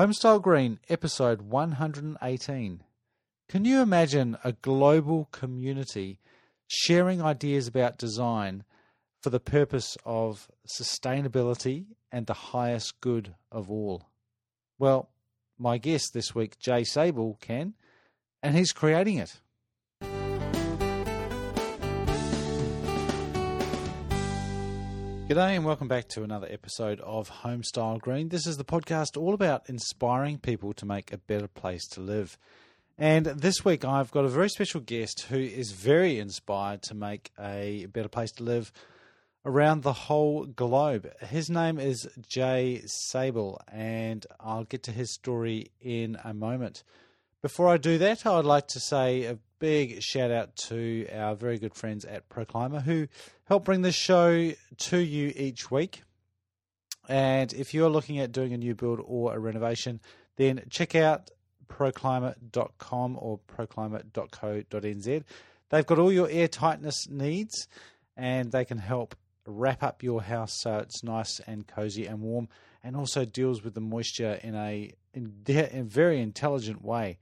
Homestyle Green, episode 118. Can you imagine a global community sharing ideas about design for the purpose of sustainability and the highest good of all? Well, my guest this week, Jae Sabol, can, and he's creating it. G'day and welcome back to another episode of Homestyle Green. This is the podcast all about inspiring people to make a better place to live. And this week I've got a very special guest who is very inspired to make a better place to live around the whole globe. His name is Jae Sabol, and I'll get to his story in a moment. Before I do that, I'd like to say a big shout out to our very good friends at pro clima who help bring this show to you each week. And if you're looking at doing a new build or a renovation, then check out proclima.com or proclima.co.nz. They've got all your air tightness needs and they can help wrap up your house so it's nice and cozy and warm and also deals with the moisture in a, in, in a very intelligent way.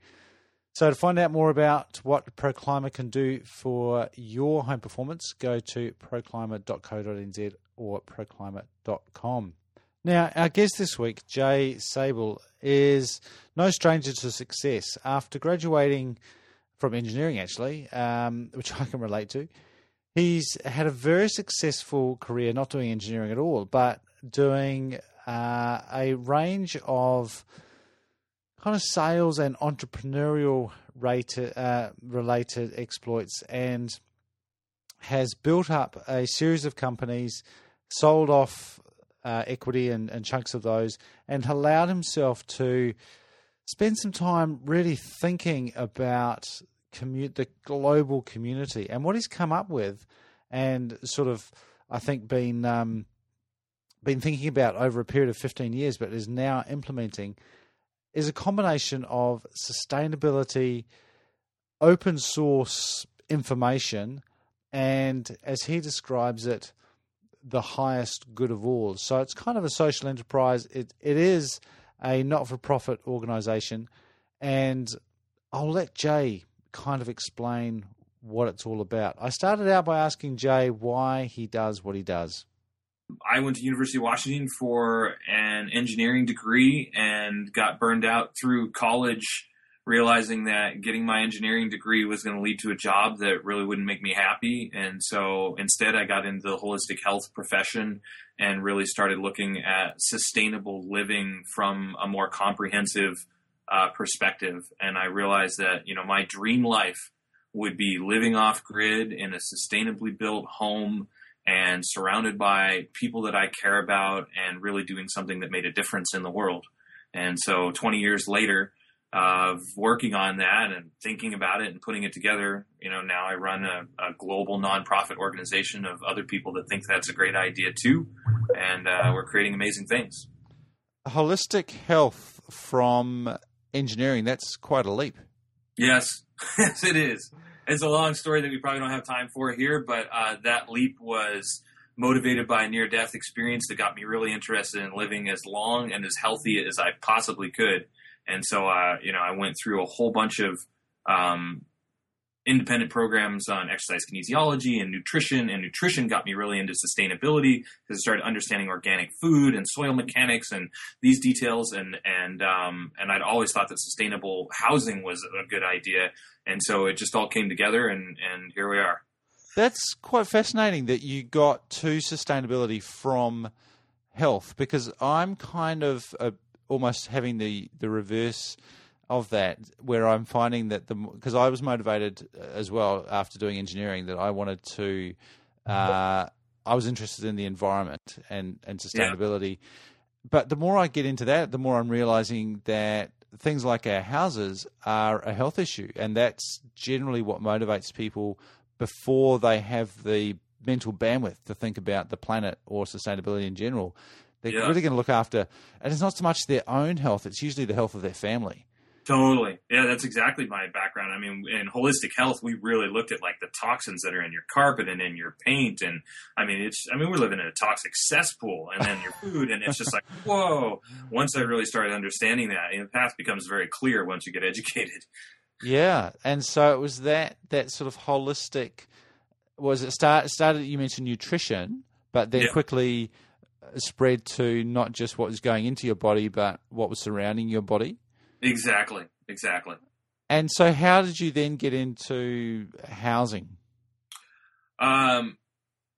So, to find out more about what pro clima can do for your home performance, go to proclima.co.nz or proclima.com. Now, our guest this week, Jae Sabol, is no stranger to success. After graduating from engineering, actually, um, which I can relate to, he's had a very successful career, not doing engineering at all, but doing uh, a range of kind of sales and entrepreneurial uh, related exploits and has built up a series of companies, sold off uh, equity and, and chunks of those, and allowed himself to spend some time really thinking about commu- the global community and what he's come up with, and sort of, I think, been um, been thinking about over a period of fifteen years, but is now implementing is a combination of sustainability, open source information, and as he describes it, the highest good of all. So it's kind of a social enterprise. It it is a not for profit organization, and I'll let Jae kind of explain what it's all about. I started out by asking Jae why he does what he does. I went to University of Washington for an engineering degree and got burned out through college, realizing that getting my engineering degree was going to lead to a job that really wouldn't make me happy. And so instead, I got into the holistic health profession and really started looking at sustainable living from a more comprehensive uh, perspective. And I realized that, you know, my dream life would be living off grid in a sustainably built home and surrounded by people that I care about and really doing something that made a difference in the world. And so 20 years later, of working on that and thinking about it and putting it together, you know, now I run a, a global nonprofit organization of other people that think that's a great idea too. And uh, we're creating amazing things. Holistic health from engineering, that's quite a leap. Yes, yes, it is it's a long story that we probably don't have time for here, but uh, that leap was motivated by a near death experience that got me really interested in living as long and as healthy as I possibly could. And so, uh, you know, I went through a whole bunch of um, independent programs on exercise kinesiology and nutrition, and nutrition got me really into sustainability because I started understanding organic food and soil mechanics and these details. And and um, and I'd always thought that sustainable housing was a good idea, and so it just all came together, and and here we are. That's quite fascinating that you got to sustainability from health because I'm kind of a, almost having the the reverse of that where I'm finding that the because I was motivated uh, as well after doing engineering that I wanted to uh, I was interested in the environment and and sustainability. Yeah. But the more I get into that, the more I'm realizing that things like our houses are a health issue, and that's generally what motivates people before they have the mental bandwidth to think about the planet or sustainability in general. They're yeah. really going to look after, and it's not so much their own health; it's usually the health of their family. Totally. Yeah, that's exactly my background. I mean, in holistic health, we really looked at like the toxins that are in your carpet and in your paint. And I mean, it's, I mean, we're living in a toxic cesspool and then your food. And it's just like, whoa. Once I really started understanding that, the path becomes very clear once you get educated. Yeah. And so it was that, that sort of holistic, was it start, started, you mentioned nutrition, but then Yeah. quickly uh, spread to not just what was going into your body, but what was surrounding your body. Exactly. Exactly. And so, how did you then get into housing? Um,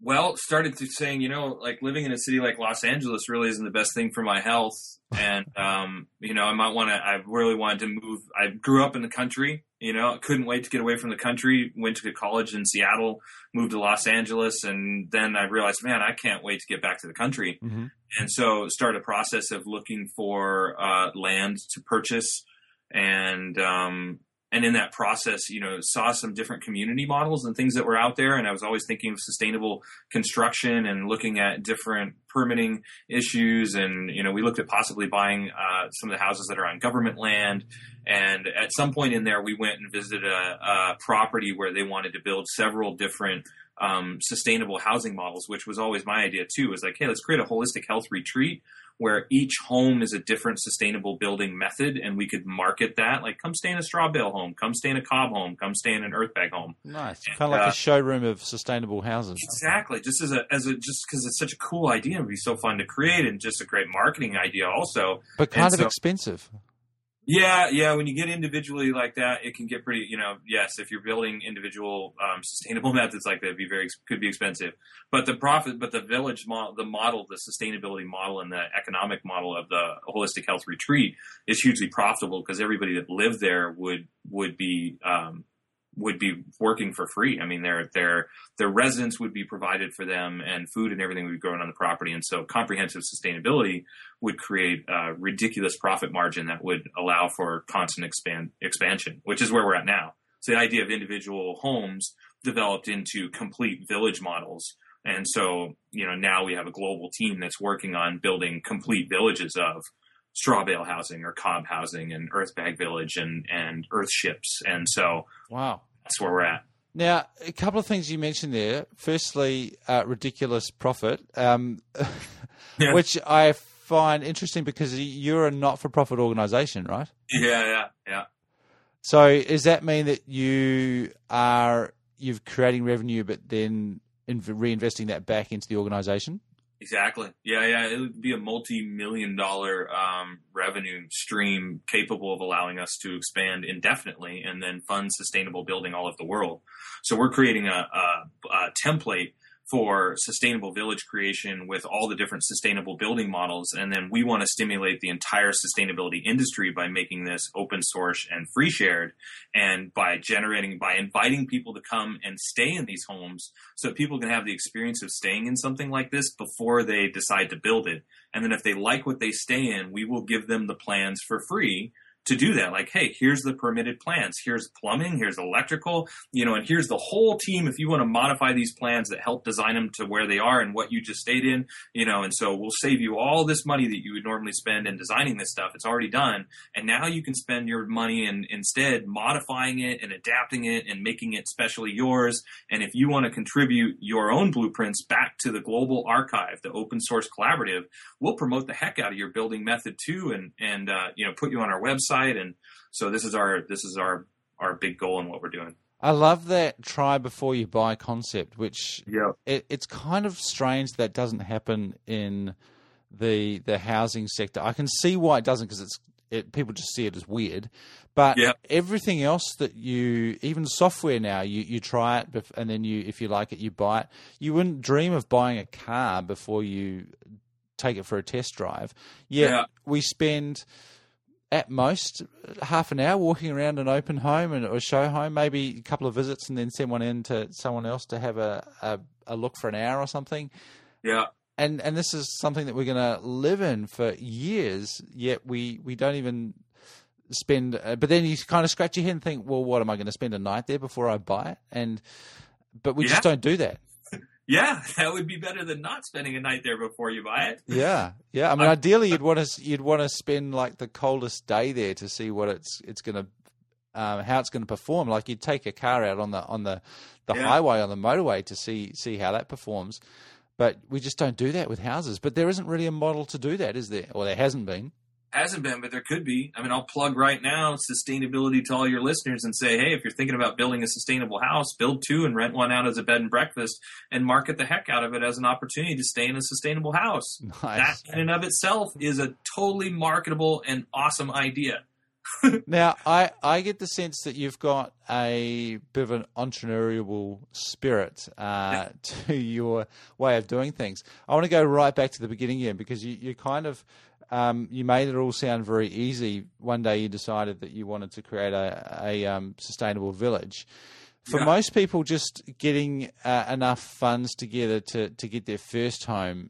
well, started to saying, you know, like living in a city like Los Angeles really isn't the best thing for my health. And, um, you know, I might want to, I really wanted to move. I grew up in the country, you know, couldn't wait to get away from the country, went to college in Seattle, moved to Los Angeles. And then I realized, man, I can't wait to get back to the country. Mm-hmm. And so started a process of looking for uh, land to purchase, and um, and in that process, you know, saw some different community models and things that were out there. And I was always thinking of sustainable construction and looking at different permitting issues. And you know, we looked at possibly buying uh, some of the houses that are on government land. And at some point in there, we went and visited a, a property where they wanted to build several different um, sustainable housing models, which was always my idea too. Was like, hey, let's create a holistic health retreat where each home is a different sustainable building method, and we could market that. Like, come stay in a straw bale home, come stay in a cob home, come stay in an earth bag home. Nice, And, kind of like uh, a showroom of sustainable houses. Exactly, just as a as a just because it's such a cool idea it'd be so fun to create, and just a great marketing idea also. But kind and of so- expensive. Yeah, yeah. When you get individually like that, it can get pretty. You know, yes, if you're building individual um, sustainable methods like that, it'd be very could be expensive. But the profit, but the village model, the model, the sustainability model, and the economic model of the holistic health retreat is hugely profitable because everybody that lived there would would be um, would be working for free. I mean, their their their residence would be provided for them, and food and everything would be grown on the property. And so, comprehensive sustainability would create a ridiculous profit margin that would allow for constant expand expansion, which is where we're at now. So, the idea of individual homes developed into complete village models. And so, you know, now we have a global team that's working on building complete villages of straw bale housing or cob housing and earth bag village and, and earth ships. And so Wow. that's where we're at. Now, a couple of things you mentioned there. Firstly, uh, ridiculous profit, um, Yeah. which I find interesting because you're a not-for-profit organisation, right? Yeah, yeah, yeah. So, does that mean that you are you're creating revenue, but then in, reinvesting that back into the organisation? Exactly. Yeah, yeah. It would be a multi-million dollar um, revenue stream capable of allowing us to expand indefinitely and then fund sustainable building all over the world. So we're creating a, a, a template for sustainable village creation with all the different sustainable building models. And then we want to stimulate the entire sustainability industry by making this open source and free shared and by generating, by inviting people to come and stay in these homes so that people can have the experience of staying in something like this before they decide to build it. And then if they like what they stay in, we will give them the plans for free to do that. Like, hey, here's the permitted plans. Here's plumbing. Here's electrical. You know, and here's the whole team. If you want to modify these plans that help design them to where they are and what you just stayed in, you know, and so we'll save you all this money that you would normally spend in designing this stuff. It's already done, and now you can spend your money in instead modifying it and adapting it and making it specially yours. And if you want to contribute your own blueprints back to the global archive, the open source collaborative, we'll promote the heck out of your building method too, and and uh, you know put you on our website. And so this is our this is our our big goal in what we're doing. I love that try before you buy concept, which Yeah. it, it's kind of strange that doesn't happen in the the housing sector. I can see why it doesn't because it's it, people just see it as weird. But Yeah. everything else that you, even software now, you, you try it bef- and then you, if you like it, you buy it. You wouldn't dream of buying a car before you take it for a test drive. Yet Yeah. we spend at most half an hour walking around an open home and or show home, maybe a couple of visits, and then send one in to someone else to have a, a, a look for an hour or something. Yeah. And and this is something that we're going to live in for years. Yet we we don't even spend. Uh, but then you kind of scratch your head and think, well, what am I going to spend a night there before I buy it? And but we just don't do that. Yeah, that would be better than not spending a night there before you buy it. Yeah, yeah. I mean, ideally, you'd want to you'd want to spend like the coldest day there to see what it's it's going to um, how it's going to perform. Like you'd take a car out on the on the the Yeah. highway on the motorway to see see how that performs. But we just don't do that with houses. But there isn't really a model to do that, is there? Or there hasn't been. Hasn't been, but there could be. I mean, I'll plug right now sustainability to all your listeners and say, hey, if you're thinking about building a sustainable house, build two and rent one out as a bed and breakfast and market the heck out of it as an opportunity to stay in a sustainable house. Nice. That in and of itself is a totally marketable and awesome idea. Now, I, I get the sense that you've got a bit of an entrepreneurial spirit uh, to your way of doing things. I want to go right back to the beginning again because you, you kind of um, you made it all sound very easy. One day you decided that you wanted to create a, a um, sustainable village. For Yeah. most people, just getting uh, enough funds together to, to get their first home,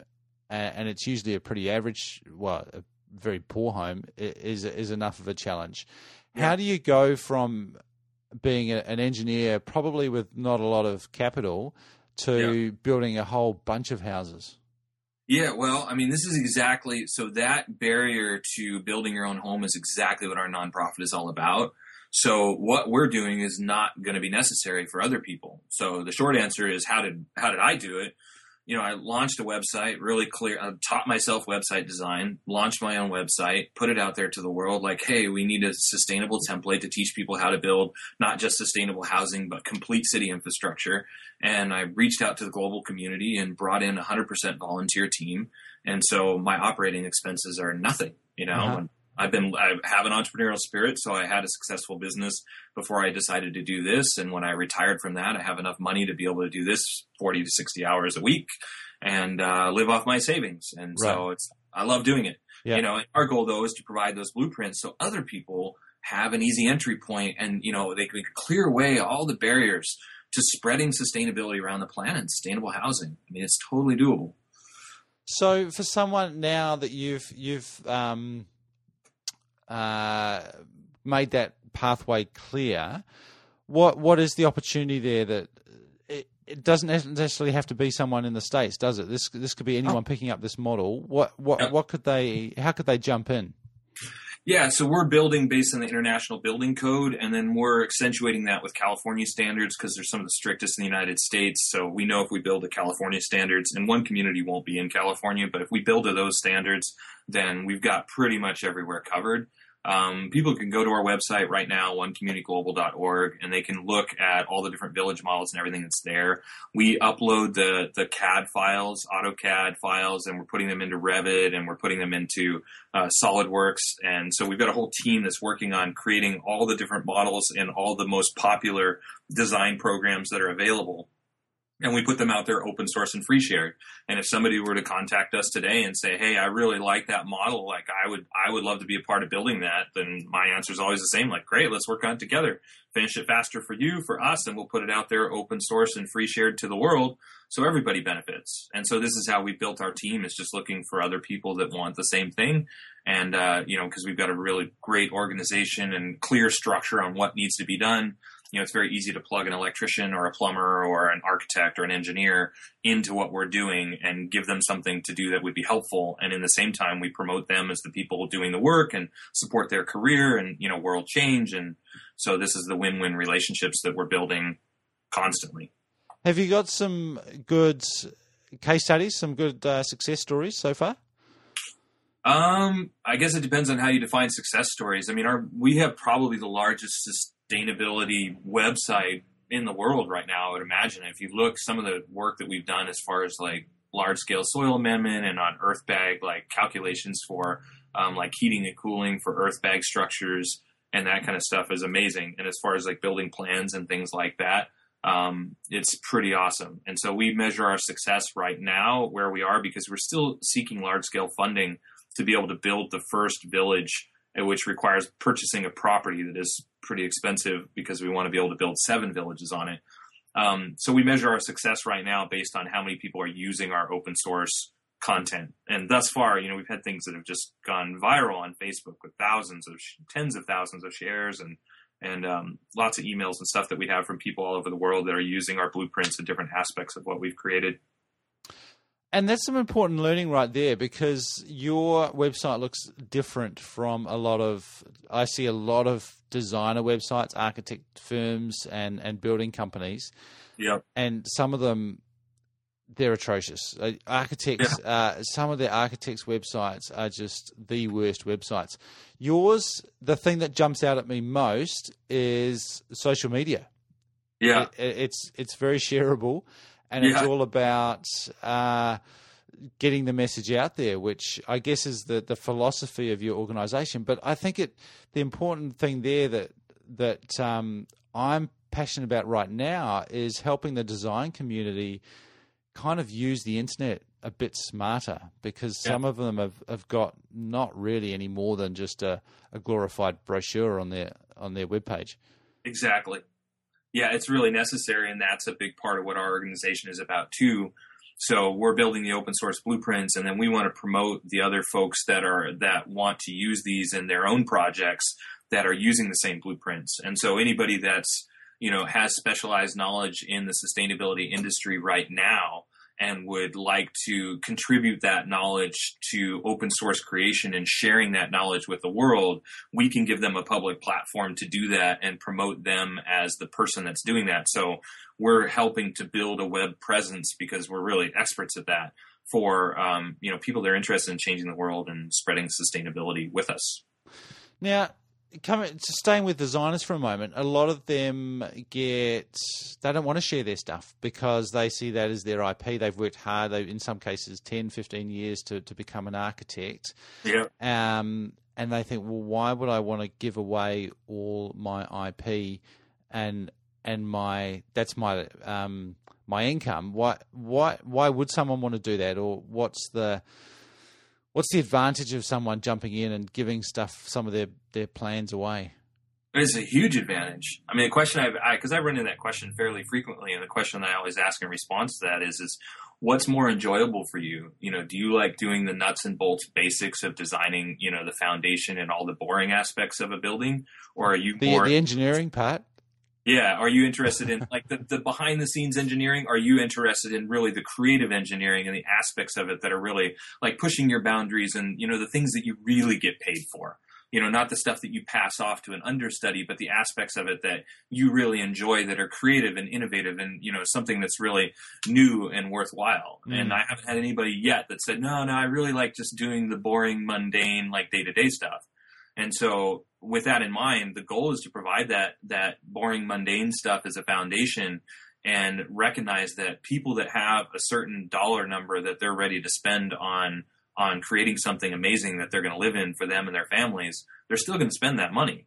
uh, and it's usually a pretty average, well, a very poor home, is is enough of a challenge. How do you go from being a, an engineer, probably with not a lot of capital, to building a whole bunch of houses? Yeah, well, I mean, this is exactly so that barrier to building your own home is exactly what our nonprofit is all about. So what we're doing is not going to be necessary for other people. So the short answer is how did how did I do it? You know, I launched a website, really clear, I taught myself website design, launched my own website, put it out there to the world like, hey, we need a sustainable template to teach people how to build not just sustainable housing, but complete city infrastructure and I reached out to the global community and brought in a 100% volunteer team. And so my operating expenses are nothing, you know. Uh-huh. I've been I have an entrepreneurial spirit, so I had a successful business before I decided to do this. And when I retired from that, I have enough money to be able to do this 40 to 60 hours a week and uh, live off my savings. And so it's I love doing it. Yeah. You know, our goal though is to provide those blueprints so other people have an easy entry point and you know they can clear away all the barriers to spreading sustainability around the planet, sustainable housing. I mean, it's totally doable. So, for someone now that you've you've um, uh, made that pathway clear, what what is the opportunity there that it, it doesn't necessarily have to be someone in the states, does it? This this could be anyone picking up this model. What what Yeah. what could they? How could they jump in? Yeah, so we're building based on the International Building Code, and then we're accentuating that with California standards because they're some of the strictest in the United States. So we know if we build to California standards, and one community won't be in California, but if we build to those standards, then we've got pretty much everywhere covered. Um, people can go to our website right now, onecommunityglobal.org, and they can look at all the different village models and everything that's there. We upload the the CAD files, AutoCAD files, and we're putting them into Revit, and we're putting them into uh, SolidWorks, and so we've got a whole team that's working on creating all the different models and all the most popular design programs that are available. And we put them out there open source and free shared. And if somebody were to contact us today and say, "Hey, I really like that model. Like, I would, I would love to be a part of building that," then my answer is always the same. Like, great, let's work on it together. Finish it faster for you, for us, and we'll put it out there open source and free shared to the world, so everybody benefits. And so this is how we built our team: is just looking for other people that want the same thing. And uh, you know, because we've got a really great organization and clear structure on what needs to be done you know, it's very easy to plug an electrician or a plumber or an architect or an engineer into what we're doing and give them something to do that would be helpful. And in the same time, we promote them as the people doing the work and support their career and, you know, world change. And so this is the win-win relationships that we're building constantly. Have you got some good case studies, some good uh, success stories so far? Um, I guess it depends on how you define success stories. I mean, our we have probably the largest sustainability website in the world right now. I would imagine if you look some of the work that we've done as far as like large scale soil amendment and on earth bag like calculations for um, like heating and cooling for earth bag structures and that kind of stuff is amazing. And as far as like building plans and things like that, um, it's pretty awesome. And so we measure our success right now where we are because we're still seeking large scale funding to be able to build the first village, which requires purchasing a property that is pretty expensive because we want to be able to build seven villages on it. Um, so we measure our success right now based on how many people are using our open source content. And thus far, you know, we've had things that have just gone viral on Facebook with thousands of, tens of thousands of shares and and um, lots of emails and stuff that we have from people all over the world that are using our blueprints and different aspects of what we've created. And that's some important learning right there because your website looks different from a lot of. I see a lot of designer websites, architect firms, and and building companies. Yep. And some of them, they're atrocious. Uh, architects, yeah. uh, some of the architects' websites are just the worst websites. Yours, the thing that jumps out at me most is social media. Yeah, it, it's it's very shareable and yeah. it's all about uh, getting the message out there, which I guess is the the philosophy of your organisation. But I think it the important thing there that that um, I'm passionate about right now is helping the design community kind of use the internet a bit smarter because yeah. some of them have, have got not really any more than just a, a glorified brochure on their on their webpage. Exactly yeah, it's really necessary, and that's a big part of what our organization is about too. So we're building the open source blueprints, and then we want to promote the other folks that are that want to use these in their own projects that are using the same blueprints. And so anybody that's you know has specialized knowledge in the sustainability industry right now and would like to contribute that knowledge to open source creation and sharing that knowledge with the world, we can give them a public platform to do that and promote them as the person that's doing that. So we're helping to build a web presence because we're really experts at that for um, you know people that are interested in changing the world and spreading sustainability with us. Now, coming staying with designers for a moment, a lot of them get they don't want to share their stuff because they see that as their IP. They've worked hard, they in some cases 10, 15 years to, to become an architect. Yeah. Um, and they think, well, why would I want to give away all my IP and and my that's my um, my income? Why why why would someone want to do that? Or what's the What's the advantage of someone jumping in and giving stuff, some of their, their plans away? It's a huge advantage. I mean, the question I've, because I, I, run into that question fairly frequently, and the question I always ask in response to that is, is what's more enjoyable for you? You know, do you like doing the nuts and bolts basics of designing, you know, the foundation and all the boring aspects of a building, or are you the, more the engineering part? Yeah. Are you interested in like the, the behind the scenes engineering? Are you interested in really the creative engineering and the aspects of it that are really like pushing your boundaries and, you know, the things that you really get paid for? You know, not the stuff that you pass off to an understudy, but the aspects of it that you really enjoy that are creative and innovative and, you know, something that's really new and worthwhile. Mm. And I haven't had anybody yet that said, no, no, I really like just doing the boring, mundane, like day to day stuff. And so with that in mind, the goal is to provide that that boring, mundane stuff as a foundation and recognize that people that have a certain dollar number that they're ready to spend on on creating something amazing that they're going to live in for them and their families, they're still going to spend that money.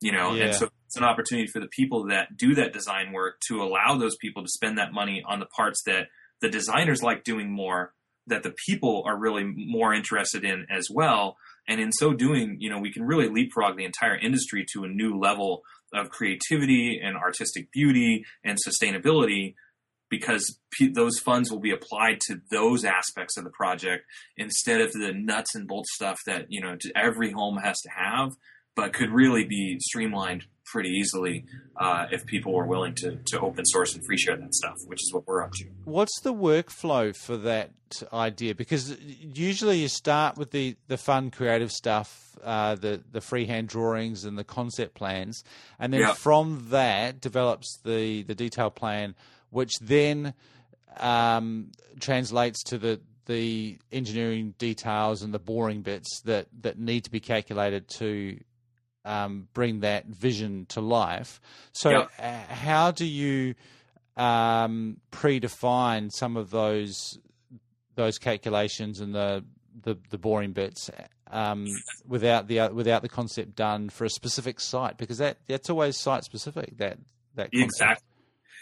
You know, yeah. and so it's an opportunity for the people that do that design work to allow those people to spend that money on the parts that the designers like doing more, that the people are really more interested in as well, and in so doing, you know, we can really leapfrog the entire industry to a new level of creativity and artistic beauty and sustainability because p- those funds will be applied to those aspects of the project instead of the nuts and bolts stuff that, you know, every home has to have, but could really be streamlined pretty easily uh, if people were willing to, to open source and free share that stuff, which is what we're up to. What's the workflow for that idea? Because usually you start with the, the fun creative stuff, uh, the, the freehand drawings and the concept plans, and then yep. from that develops the, the detailed plan, which then um, translates to the the engineering details and the boring bits that, that need to be calculated to um, bring that vision to life. So, yep. uh, how do you um, predefine some of those those calculations and the the, the boring bits um, without the without the concept done for a specific site? Because that that's always site specific. That that concept. exactly.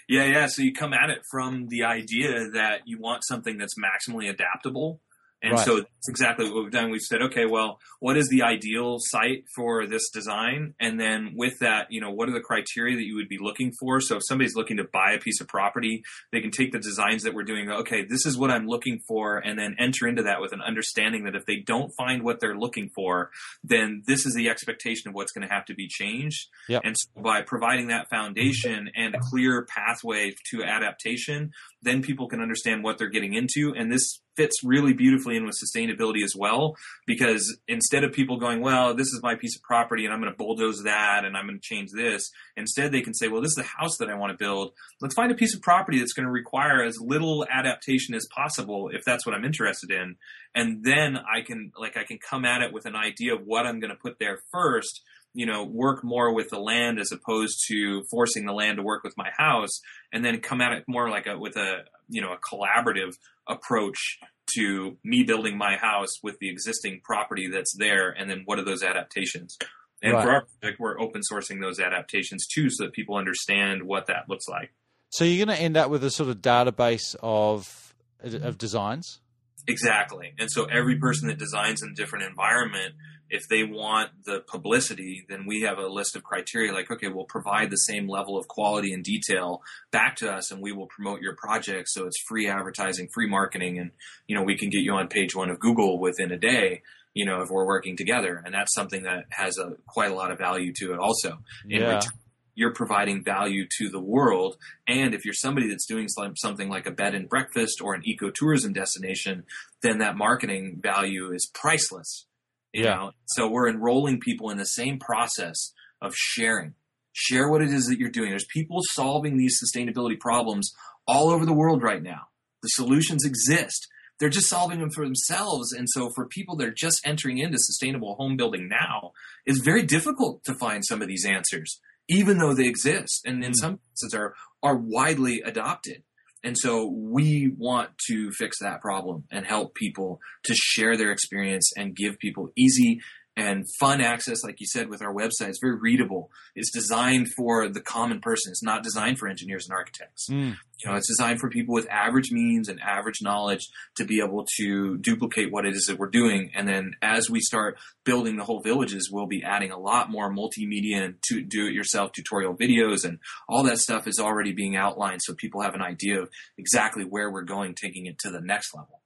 Yeah, yeah. So you come at it from the idea that you want something that's maximally adaptable And Right. so that's exactly what we've done. We've said, okay, well, what is the ideal site for this design? And then with that, you know, what are the criteria that you would be looking for? So if somebody's looking to buy a piece of property, they can take the designs that we're doing, okay, this is what I'm looking for, and then enter into that with an understanding that if they don't find what they're looking for, then this is the expectation of what's going to have to be changed. Yep. And so by providing that foundation and a clear pathway to adaptation, then people can understand what they're getting into. And this fits really beautifully in with sustainability as well, because instead of people going, well, this is my piece of property and I'm going to bulldoze that and I'm going to change this, instead they can say, well, this is the house that I want to build. Let's find a piece of property that's going to require as little adaptation as possible if that's what I'm interested in. And then I can, like, I can come at it with an idea of what I'm going to put there first you know, work more with the land as opposed to forcing the land to work with my house, and then come at it more like a with a you know a collaborative approach to me building my house with the existing property that's there, and then what are those adaptations? And Right. for our project, we're open sourcing those adaptations too, so that people understand what that looks like. So you're going to end up with a sort of database of of designs. Exactly. And so every person that designs in a different environment, if they want the publicity, then we have a list of criteria like, okay, we'll provide the same level of quality and detail back to us and we will promote your project. So it's free advertising, free marketing. And, you know, we can get you on page one of Google within a day, you know, if we're working together. And that's something that has a quite a lot of value to it also. In Yeah. return, you're providing value to the world. And if you're somebody that's doing something like a bed and breakfast or an ecotourism destination, then that marketing value is priceless. You Yeah. know? So we're enrolling people in the same process of sharing. Share what it is that you're doing. There's people solving these sustainability problems all over the world right now. The solutions exist. They're just solving them for themselves. And so for people that are just entering into sustainable home building now, it's very difficult to find some of these answers, even though they exist and in Mm. some cases are, are widely adopted. And so we want to fix that problem and help people to share their experience and give people easy and fun access, like you said, with our website. It's very readable. It's designed for the common person. It's not designed for engineers and architects. Mm. You know, it's designed for people with average means and average knowledge to be able to duplicate what it is that we're doing. And then as we start building the whole villages, we'll be adding a lot more multimedia and to do-it-yourself tutorial videos and all that stuff is already being outlined so people have an idea of exactly where we're going, taking it to the next level.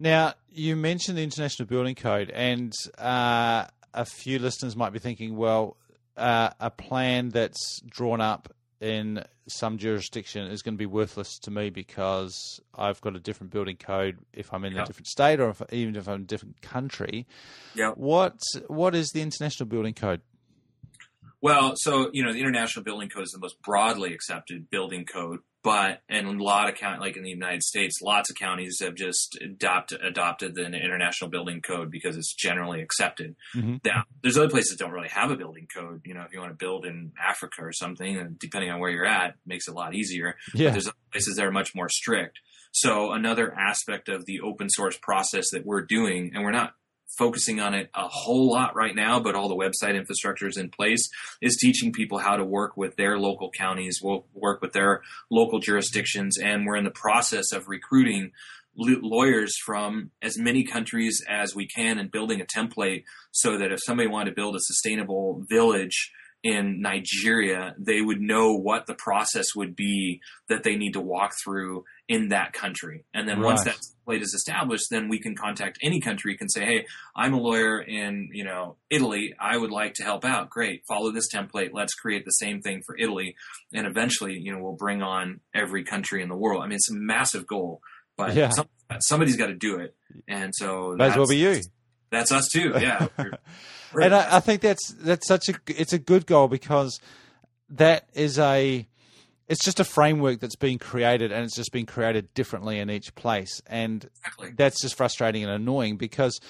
Now, you mentioned the International Building Code, and uh, a few listeners might be thinking, well, uh, a plan that's drawn up in some jurisdiction is going to be worthless to me because I've got a different building code if I'm in a different state or if, even if I'm in a different country. Yeah. What What is the International Building Code? Well, so you know, the International Building Code is the most broadly accepted building code, but in a lot of counties, like in the United States, lots of counties have just adopt, adopted the International Building Code because it's generally accepted. Mhm. Now, there's other places that don't really have a building code. You know, if you want to build in Africa or something, and depending on where you're at, makes it a lot easier. But Yeah. there's other places that are much more strict. So another aspect of the open source process that we're doing, and we're not focusing on it a whole lot right now, but all the website infrastructure is in place, is teaching people how to work with their local counties, wo- work with their local jurisdictions, and we're in the process of recruiting lawyers from as many countries as we can and building a template so that if somebody wanted to build a sustainable village in Nigeria, they would know what the process would be that they need to walk through in that country. And then once that template is established, then we can contact any country can say, Hey, I'm a lawyer in, you know, Italy. I would like to help out. Great. Follow this template. Let's create the same thing for Italy. And eventually, you know, we'll bring on every country in the world. I mean, it's a massive goal, but Yeah. some, somebody's got to do it. And so that's, that's- be you. That's us too. Yeah. We're- and I, I think that's that's such a it's a good goal because that is a it's just a framework that's being created and it's just being created differently in each place. And exactly. that's just frustrating and annoying because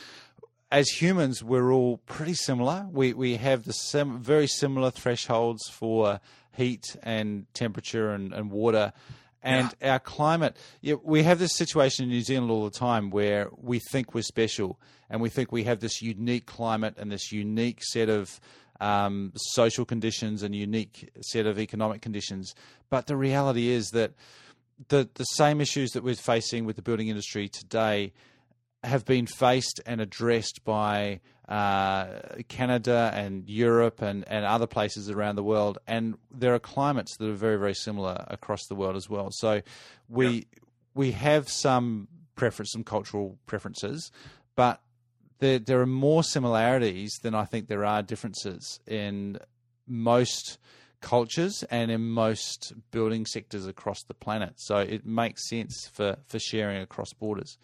as humans we're all pretty similar. We we have the sim, very similar thresholds for heat and temperature and, and water. And our climate yeah, we have this situation in New Zealand all the time where we think we're special and we think we have this unique climate and this unique set of um, social conditions and unique set of economic conditions but the reality is that the the same issues that we're facing with the building industry today have been faced and addressed by uh, Canada and Europe and, and other places around the world. And there are climates that are very, very similar across the world as well. So we yep. we have some preference, some cultural preferences, but there there are more similarities than I think there are differences in most cultures and in most building sectors across the planet. So it makes sense for, for sharing across borders.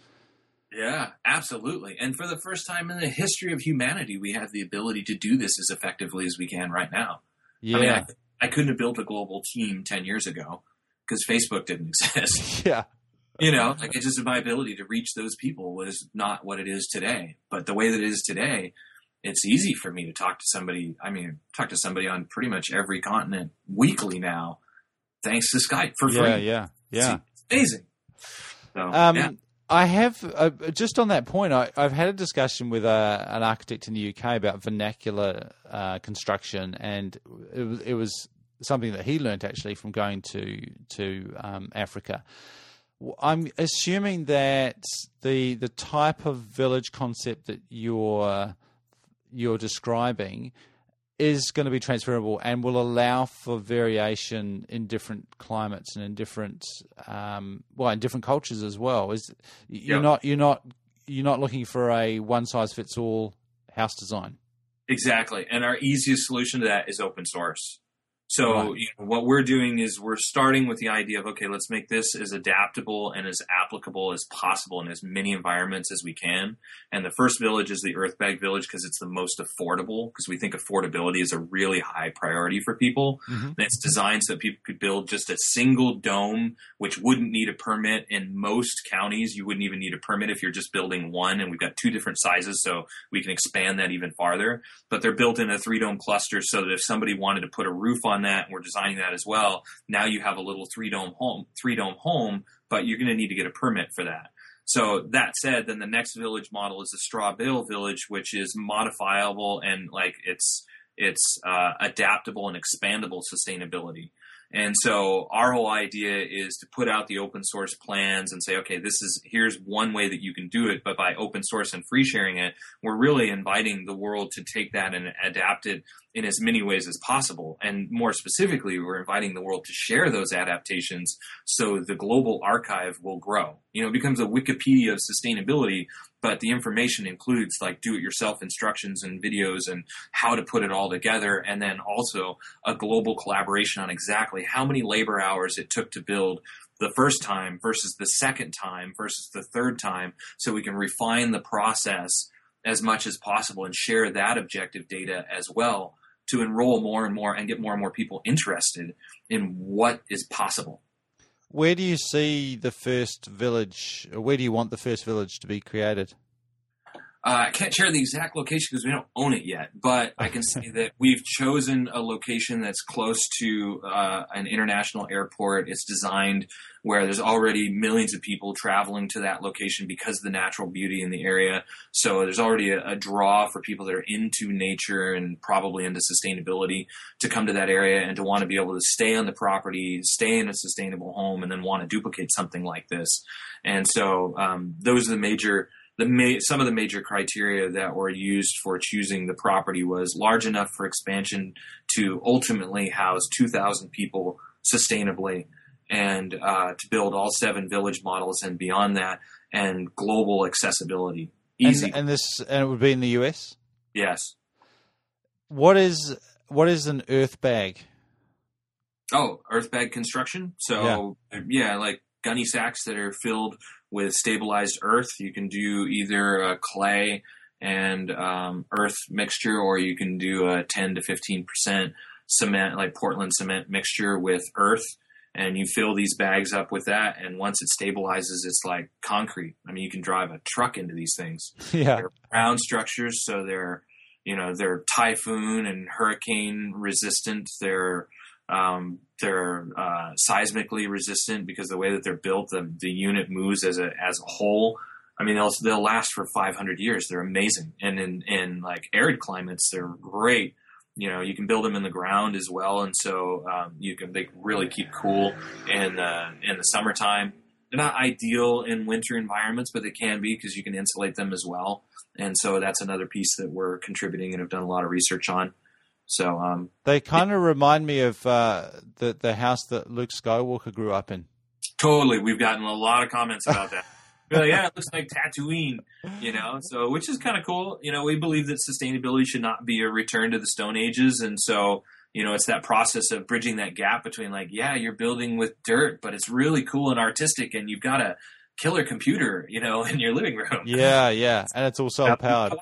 Yeah, absolutely. And for the first time in the history of humanity, we have the ability to do this as effectively as we can right now. Yeah. I, mean, I, I couldn't have built a global team 10 years ago because Facebook didn't exist. yeah. You know, like it's just my ability to reach those people was not what it is today. But the way that it is today, it's easy for me to talk to somebody. I mean, talk to somebody on pretty much every continent weekly now, thanks to Skype for free. Yeah, yeah, yeah. It's amazing. So, um, yeah. I have uh, just on that point. I, have had a discussion with uh, an architect in the UK about vernacular uh, construction, and it was, it was, something that he learnt actually from going to to um, Africa. I'm assuming that the the type of village concept that you're you're describing is going to be transferable and will allow for variation in different climates and in different um, well in different cultures as well. Is you're not you're not you're not looking for a one size fits all house design. Exactly, and our easiest solution to that is open source. So right. you know, what we're doing is we're starting with the idea of okay, let's make this as adaptable and as applicable as possible in as many environments as we can. And the first village is the Earthbag Village because it's the most affordable because we think affordability is a really high priority for people. Mm-hmm. And it's designed so that people could build just a single dome, which wouldn't need a permit. In most counties, you wouldn't even need a permit if you're just building one. And we've got two different sizes, so we can expand that even farther. But they're built in a three dome cluster so that if somebody wanted to put a roof on on that and we're designing that as well. Now you have a little three dome home, three dome home, but you're going to need to get a permit for that. So that said, then the next village model is the straw bale village, which is modifiable and like it's it's uh, adaptable and expandable sustainability. And so our whole idea is to put out the open source plans and say, okay, this is here's one way that you can do it, but by open source and free sharing it, we're really inviting the world to take that and adapt it in as many ways as possible. And more specifically, we're inviting the world to share those adaptations so the global archive will grow. You know, it becomes a Wikipedia of sustainability, but the information includes like do it yourself instructions and videos and how to put it all together. And then also a global collaboration on exactly how many labor hours it took to build the first time versus the second time versus the third time so we can refine the process as much as possible and share that objective data as well to enroll more and more and get more and more people interested in what is possible. Where do you see the first village, where do you want the first village to be created? Uh, I can't share the exact location because we don't own it yet, but I can say that we've chosen a location that's close to uh, an international airport. It's designed where there's already millions of people traveling to that location because of the natural beauty in the area. So there's already a, a draw for people that are into nature and probably into sustainability to come to that area and to want to be able to stay on the property, stay in a sustainable home, and then want to duplicate something like this. And so um, those are the major the ma- some of the major criteria that were used for choosing the property was large enough for expansion to ultimately house 2,000 people sustainably, and uh, to build all seven village models and beyond that, and global accessibility. Easy. And, and this and it would be in the US. Yes. What is what is an earth bag? Oh, earth bag construction. So yeah, yeah like gunny sacks that are filled with stabilized earth. You can do either a clay and um, earth mixture, or you can do a 10 to 15 percent cement, like Portland cement mixture with earth. And you fill these bags up with that, and once it stabilizes, it's like concrete. I mean, you can drive a truck into these things. Yeah, they're round structures, so they're you know they're typhoon and hurricane resistant. They're um, they're uh, seismically resistant because the way that they're built, the, the unit moves as a as a whole. I mean, they'll they'll last for 500 years. They're amazing, and in in like arid climates, they're great. You know, you can build them in the ground as well, and so um, you can they really keep cool in the in the summertime. they're not ideal in winter environments, but they can be because you can insulate them as well. And so that's another piece that we're contributing and have done a lot of research on. So um, they kind of remind me of uh, the the house that Luke Skywalker grew up in. Totally, we've gotten a lot of comments about that. like, yeah, it looks like Tatooine, you know. So, which is kind of cool. You know, we believe that sustainability should not be a return to the Stone Ages, and so you know, it's that process of bridging that gap between like, yeah, you're building with dirt, but it's really cool and artistic, and you've got a killer computer, you know, in your living room. Yeah, yeah, and it's all solar powered.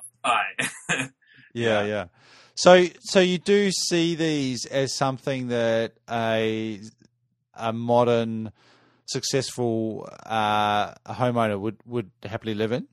yeah, yeah. So, so you do see these as something that a a modern, successful uh, homeowner would would happily live in.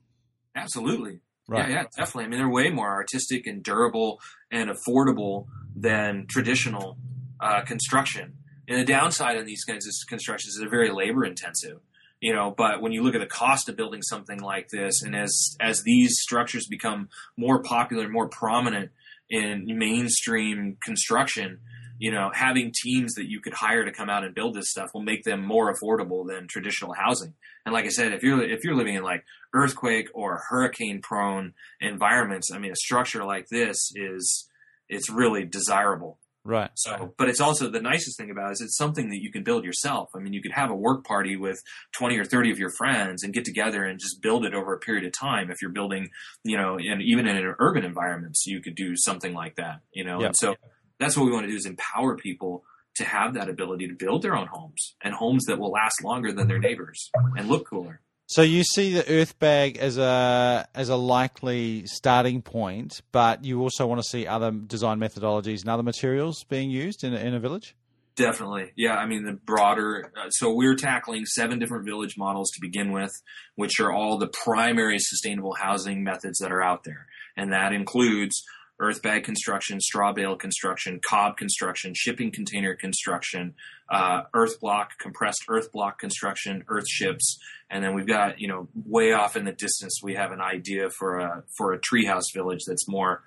Absolutely. Right. Yeah, yeah, definitely. I mean, they're way more artistic and durable and affordable than traditional uh, construction. And the downside of these kinds of constructions is they're very labor intensive. You know, but when you look at the cost of building something like this, and as as these structures become more popular, more prominent in mainstream construction, you know, having teams that you could hire to come out and build this stuff will make them more affordable than traditional housing. And like I said, if you're if you're living in like earthquake or hurricane prone environments, I mean, a structure like this is it's really desirable. Right. So, but it's also the nicest thing about it is it's something that you can build yourself. I mean, you could have a work party with 20 or 30 of your friends and get together and just build it over a period of time. If you're building, you know, and even in an urban environments, you could do something like that, you know? Yep. And so that's what we want to do is empower people to have that ability to build their own homes and homes that will last longer than their neighbors and look cooler. So you see the earth bag as a as a likely starting point, but you also want to see other design methodologies and other materials being used in a, in a village. Definitely, yeah. I mean, the broader. Uh, so we're tackling seven different village models to begin with, which are all the primary sustainable housing methods that are out there, and that includes earth bag construction, straw bale construction, cob construction, shipping container construction, uh, earth block, compressed earth block construction, earth ships, and then we've got you know way off in the distance we have an idea for a for a treehouse village that's more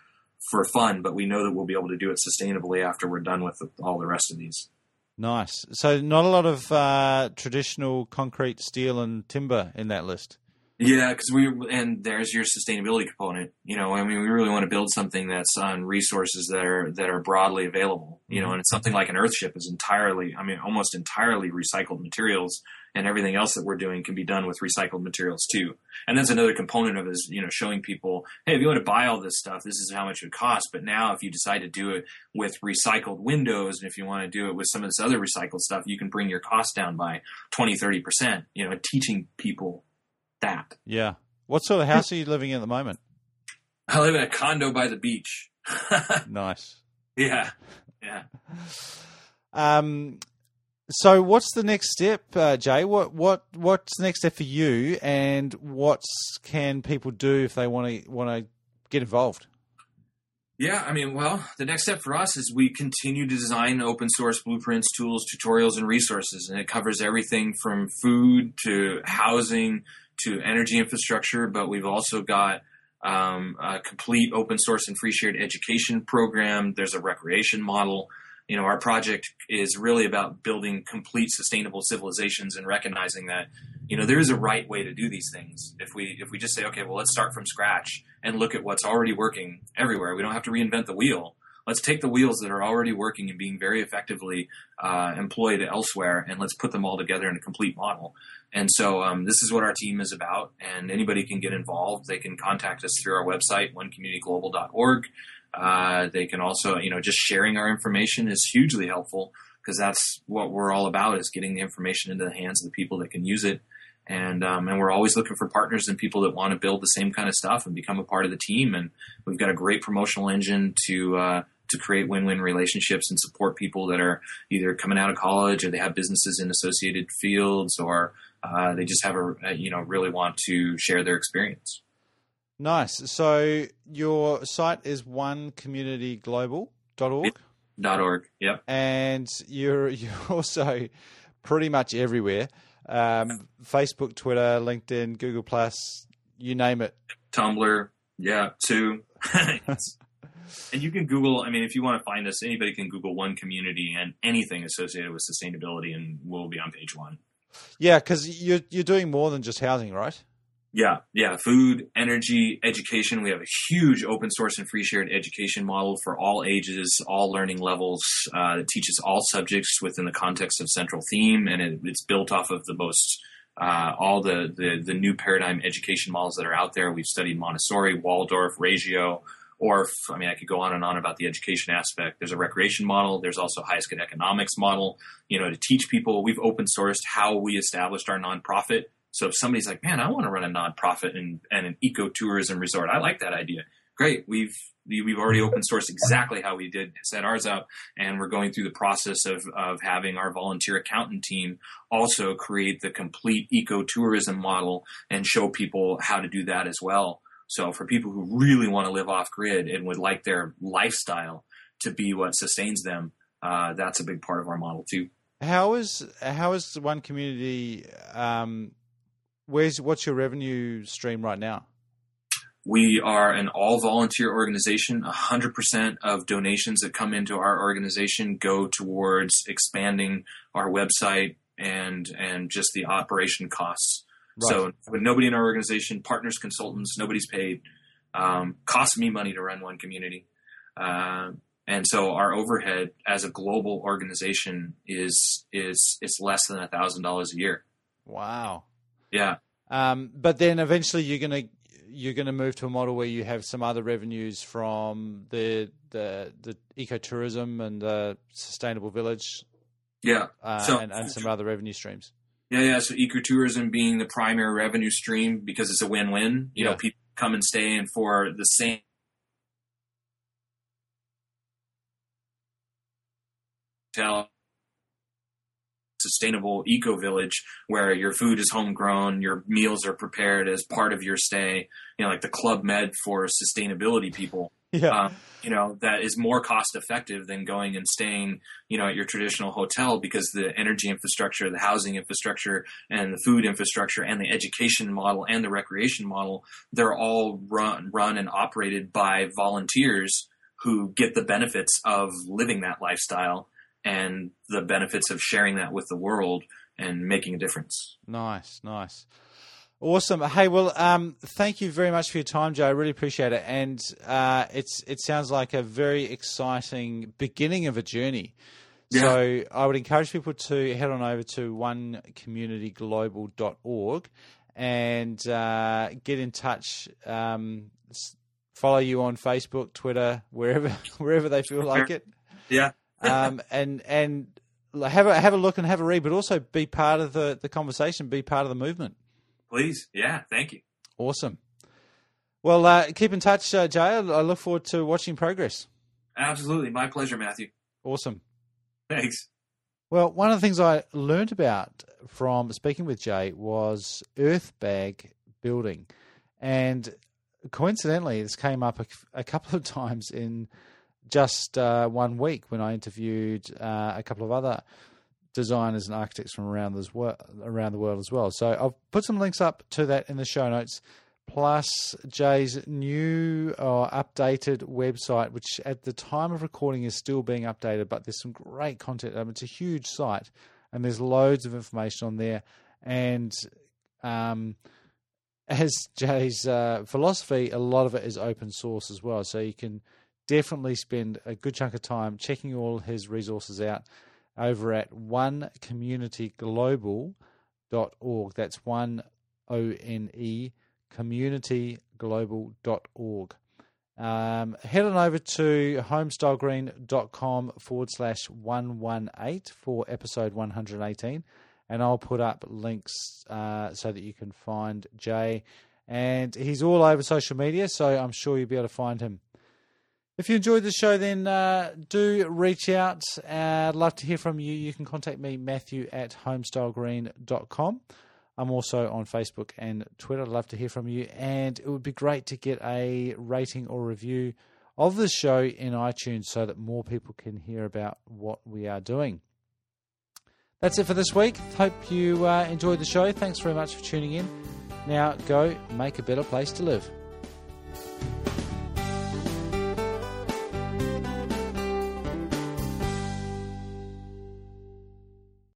for fun, but we know that we'll be able to do it sustainably after we're done with all the rest of these. Nice. So not a lot of uh, traditional concrete, steel, and timber in that list. Yeah, because we and there's your sustainability component. You know, I mean, we really want to build something that's on resources that are that are broadly available. You know, mm-hmm. and it's something like an Earthship is entirely, I mean, almost entirely recycled materials, and everything else that we're doing can be done with recycled materials too. And that's another component of is you know showing people, hey, if you want to buy all this stuff, this is how much it would cost. But now, if you decide to do it with recycled windows, and if you want to do it with some of this other recycled stuff, you can bring your cost down by 20, 30 percent. You know, teaching people that. Yeah. What sort of house are you living in at the moment? I live in a condo by the beach. nice. Yeah. Yeah. Um, so what's the next step, uh, Jae? What what what's the next step for you, and what can people do if they want to want to get involved? Yeah, I mean, well, the next step for us is we continue to design open source blueprints, tools, tutorials, and resources, and it covers everything from food to housing to energy infrastructure, but we've also got um, a complete open source and free shared education program. There's a recreation model. You know, our project is really about building complete sustainable civilizations and recognizing that, you know, there is a right way to do these things. If we if we just say, okay, well, let's start from scratch and look at what's already working everywhere. We don't have to reinvent the wheel let's take the wheels that are already working and being very effectively uh, employed elsewhere and let's put them all together in a complete model. And so um, this is what our team is about, and anybody can get involved. They can contact us through our website, onecommunityglobal.org. Uh, they can also, you know, just sharing our information is hugely helpful because that's what we're all about is getting the information into the hands of the people that can use it. And um, and we're always looking for partners and people that want to build the same kind of stuff and become a part of the team. And we've got a great promotional engine to uh, to create win-win relationships and support people that are either coming out of college or they have businesses in associated fields or uh, they just have a, you know really want to share their experience. Nice. So your site is onecommunityglobal.org. Dot org. Yep. And you're you're also pretty much everywhere. Um, Facebook, Twitter, LinkedIn, Google Plus, you name it. Tumblr. Yeah, too. And you can Google, I mean, if you want to find us, anybody can Google one community and anything associated with sustainability, and we'll be on page one. Yeah, because you're you're doing more than just housing, right? Yeah, yeah. Food, energy, education. We have a huge open source and free shared education model for all ages, all learning levels. Uh, that teaches all subjects within the context of central theme, and it, it's built off of the most uh, all the, the the new paradigm education models that are out there. We've studied Montessori, Waldorf, Reggio, Orff. I mean, I could go on and on about the education aspect. There's a recreation model. There's also highest good economics model. You know, to teach people, we've open sourced how we established our nonprofit so if somebody's like, man, I want to run a nonprofit and, and an ecotourism resort, I like that idea. Great. We've we've already open sourced exactly how we did set ours up, and we're going through the process of of having our volunteer accountant team also create the complete ecotourism model and show people how to do that as well. So for people who really want to live off grid and would like their lifestyle to be what sustains them, uh, that's a big part of our model too. How is how is one community um, Where's what's your revenue stream right now? We are an all volunteer organization. 100% of donations that come into our organization go towards expanding our website and and just the operation costs. Right. So with nobody in our organization, partners, consultants, nobody's paid. Um, costs me money to run one community. Uh, and so our overhead as a global organization is is is less than a thousand dollars a year. Wow. Yeah. Um, but then eventually you're gonna you're gonna move to a model where you have some other revenues from the the the ecotourism and the sustainable village. Yeah. Uh, so, and, and some other revenue streams. Yeah, yeah. So ecotourism being the primary revenue stream because it's a win-win. You yeah. know, people come and stay, and for the same hotel sustainable eco village where your food is homegrown, your meals are prepared as part of your stay. You know, like the Club Med for sustainability people. Yeah. Um, you know, that is more cost effective than going and staying, you know, at your traditional hotel because the energy infrastructure, the housing infrastructure, and the food infrastructure, and the education model and the recreation model, they're all run, run and operated by volunteers who get the benefits of living that lifestyle and the benefits of sharing that with the world and making a difference. Nice, nice. Awesome. Hey, well, um, thank you very much for your time, Joe. I really appreciate it, and uh, it's it sounds like a very exciting beginning of a journey. Yeah. So I would encourage people to head on over to onecommunityglobal.org and uh, get in touch. Um, follow you on Facebook, Twitter, wherever wherever they feel like it. Yeah um, and and have a have a look and have a read, but also be part of the the conversation, be part of the movement. Please, yeah, thank you. Awesome. Well, uh, keep in touch, uh, Jae. I look forward to watching progress. Absolutely, my pleasure, Matthew. Awesome. Thanks. Well, one of the things I learned about from speaking with Jae was earth bag building, and coincidentally, this came up a, a couple of times in just uh, one week when I interviewed uh, a couple of other designers and architects from around this wor- around the world as well. So I'll put some links up to that in the show notes, plus Jae's new or uh, updated website, which at the time of recording is still being updated, but there's some great content. it's a huge site, and there's loads of information on there. And um, as Jae's uh, philosophy, a lot of it is open source as well, so you can definitely spend a good chunk of time checking all his resources out over at onecommunityglobal.org. That's one O N E communityglobal.org. Um, head on over to homestylegreen.com forward slash 118 for episode 118, and I'll put up links uh, so that you can find Jae. And he's all over social media, so I'm sure you'll be able to find him. If you enjoyed the show, then uh, do reach out. Uh, I'd love to hear from you. You can contact me, Matthew at homestylegreen.com. I'm also on Facebook and Twitter. I'd love to hear from you. And it would be great to get a rating or review of the show in iTunes so that more people can hear about what we are doing. That's it for this week. Hope you uh, enjoyed the show. Thanks very much for tuning in. Now go make a better place to live.